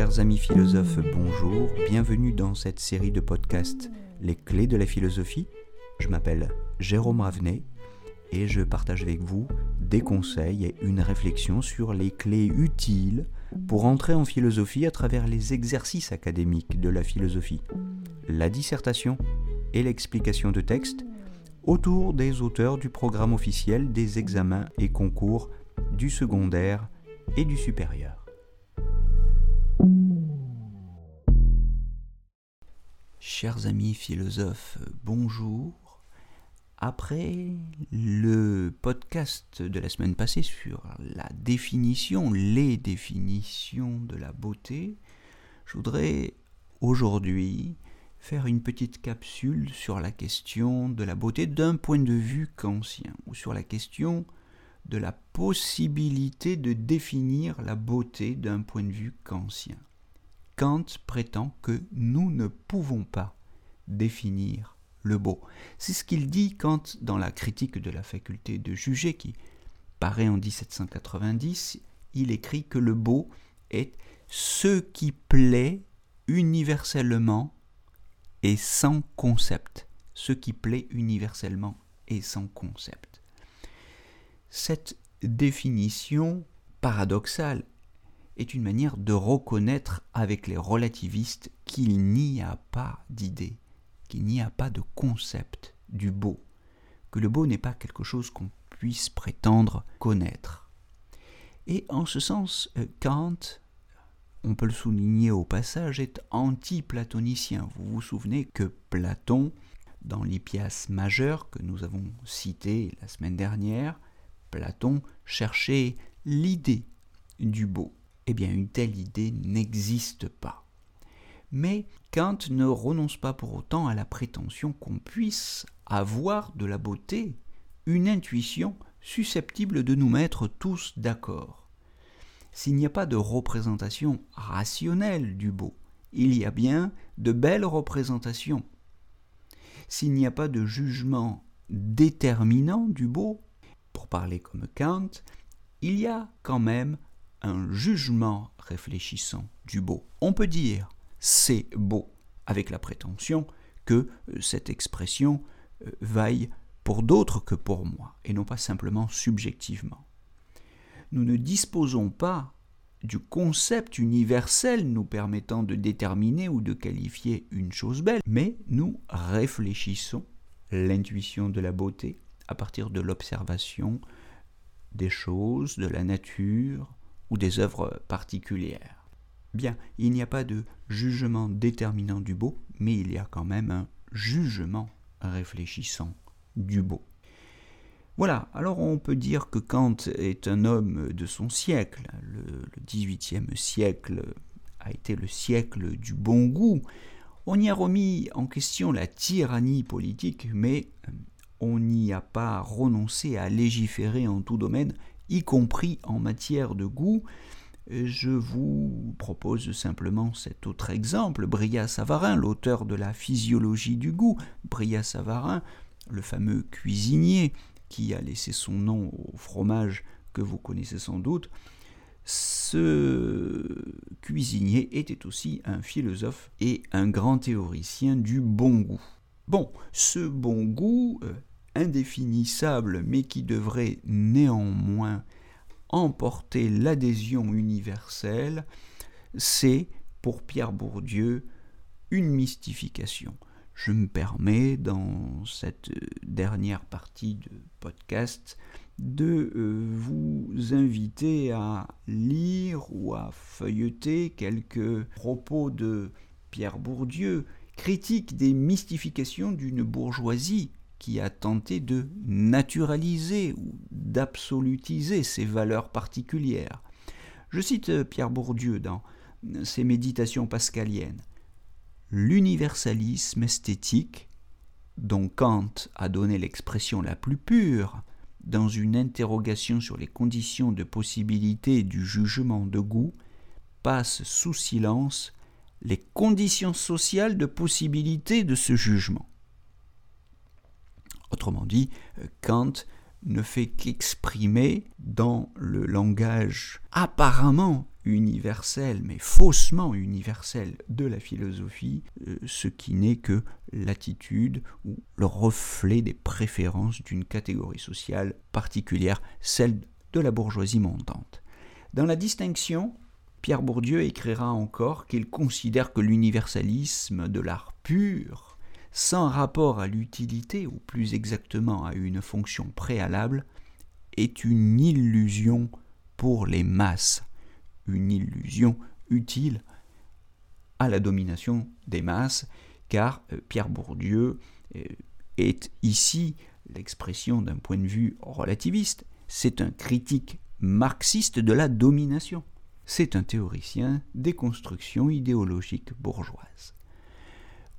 Chers amis philosophes, bonjour, bienvenue dans cette série de podcasts Les clés de la philosophie. Je m'appelle Jérôme Ravenet et je partage avec vous des conseils et une réflexion sur les clés utiles pour entrer en philosophie à travers les exercices académiques de la philosophie, la dissertation et l'explication de textes autour des auteurs du programme officiel des examens et concours du secondaire et du supérieur. Chers amis philosophes, bonjour. Après le podcast de la semaine passée sur la définition, les définitions de la beauté, je voudrais aujourd'hui faire une petite capsule sur la question de la beauté d'un point de vue kantien, ou sur la question de la possibilité de définir la beauté d'un point de vue kantien. Kant prétend que nous ne pouvons pas définir le beau. C'est ce qu'il dit quand, dans la critique de la faculté de juger, qui paraît en 1790, il écrit que le beau est ce qui plaît universellement et sans concept. Ce qui plaît universellement et sans concept. Cette définition paradoxale est une manière de reconnaître avec les relativistes qu'il n'y a pas d'idée, qu'il n'y a pas de concept du beau, que le beau n'est pas quelque chose qu'on puisse prétendre connaître. Et en ce sens, euh, Kant, on peut le souligner au passage, est anti-platonicien. Vous vous souvenez que Platon, dans l'Hippias majeur que nous avons cité la semaine dernière, Platon cherchait l'idée du beau eh bien une telle idée n'existe pas. Mais Kant ne renonce pas pour autant à la prétention qu'on puisse avoir de la beauté, une intuition susceptible de nous mettre tous d'accord. S'il n'y a pas de représentation rationnelle du beau, il y a bien de belles représentations. S'il n'y a pas de jugement déterminant du beau, pour parler comme Kant, il y a quand même un jugement réfléchissant du beau. On peut dire c'est beau, avec la prétention que euh, cette expression euh, vaille pour d'autres que pour moi, et non pas simplement subjectivement. Nous ne disposons pas du concept universel nous permettant de déterminer ou de qualifier une chose belle, mais nous réfléchissons l'intuition de la beauté à partir de l'observation des choses, de la nature, ou des œuvres particulières. Bien, il n'y a pas de jugement déterminant du beau, mais il y a quand même un jugement réfléchissant du beau. Voilà, alors on peut dire que Kant est un homme de son siècle. Le, XVIIIe siècle a été le siècle du bon goût. On y a remis en question la tyrannie politique, mais on n'y a pas renoncé à légiférer en tout domaine y compris en matière de goût. Je vous propose simplement cet autre exemple, Bria Savarin, l'auteur de la physiologie du goût. Bria Savarin, le fameux cuisinier qui a laissé son nom au fromage que vous connaissez sans doute, ce cuisinier était aussi un philosophe et un grand théoricien du bon goût. Bon, ce bon goût euh, indéfinissable, mais qui devrait néanmoins emporter l'adhésion universelle, c'est, pour Pierre Bourdieu, une mystification. Je me permets, dans cette dernière partie de podcast, de euh, vous inviter à lire ou à feuilleter quelques propos de Pierre Bourdieu, critique des mystifications d'une bourgeoisie qui a tenté de naturaliser ou d'absolutiser ces valeurs particulières. Je cite Pierre Bourdieu dans ses méditations pascaliennes. L'universalisme esthétique, dont Kant a donné l'expression la plus pure, dans une interrogation sur les conditions de possibilité du jugement de goût, passe sous silence les conditions sociales de possibilité de ce jugement. Autrement dit, Kant ne fait qu'exprimer dans le langage apparemment universelle, mais faussement universelle de la philosophie, euh, ce qui n'est que l'attitude ou le reflet des préférences d'une catégorie sociale particulière, celle de la bourgeoisie montante. Dans la distinction, Pierre Bourdieu écrira encore qu'il considère que l'universalisme de l'art pur, sans rapport à l'utilité, ou plus exactement à une fonction préalable, est une illusion pour les masses, une illusion utile à la domination des masses, car euh, Pierre Bourdieu euh, est ici l'expression d'un point de vue relativiste, c'est un critique marxiste de la domination, c'est un théoricien des constructions idéologiques bourgeoises.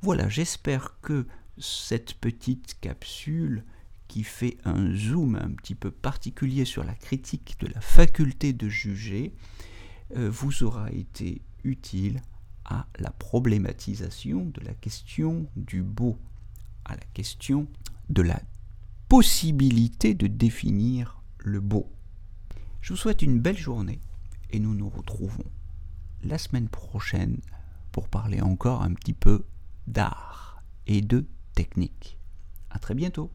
Voilà, j'espère que cette petite capsule qui fait un zoom un petit peu particulier sur la critique de la faculté de juger euh, vous aura été utile à la problématisation de la question du beau, à la question de la possibilité de définir le beau. Je vous souhaite une belle journée et nous nous retrouvons la semaine prochaine pour parler encore un petit peu d'art et de technique. À très bientôt.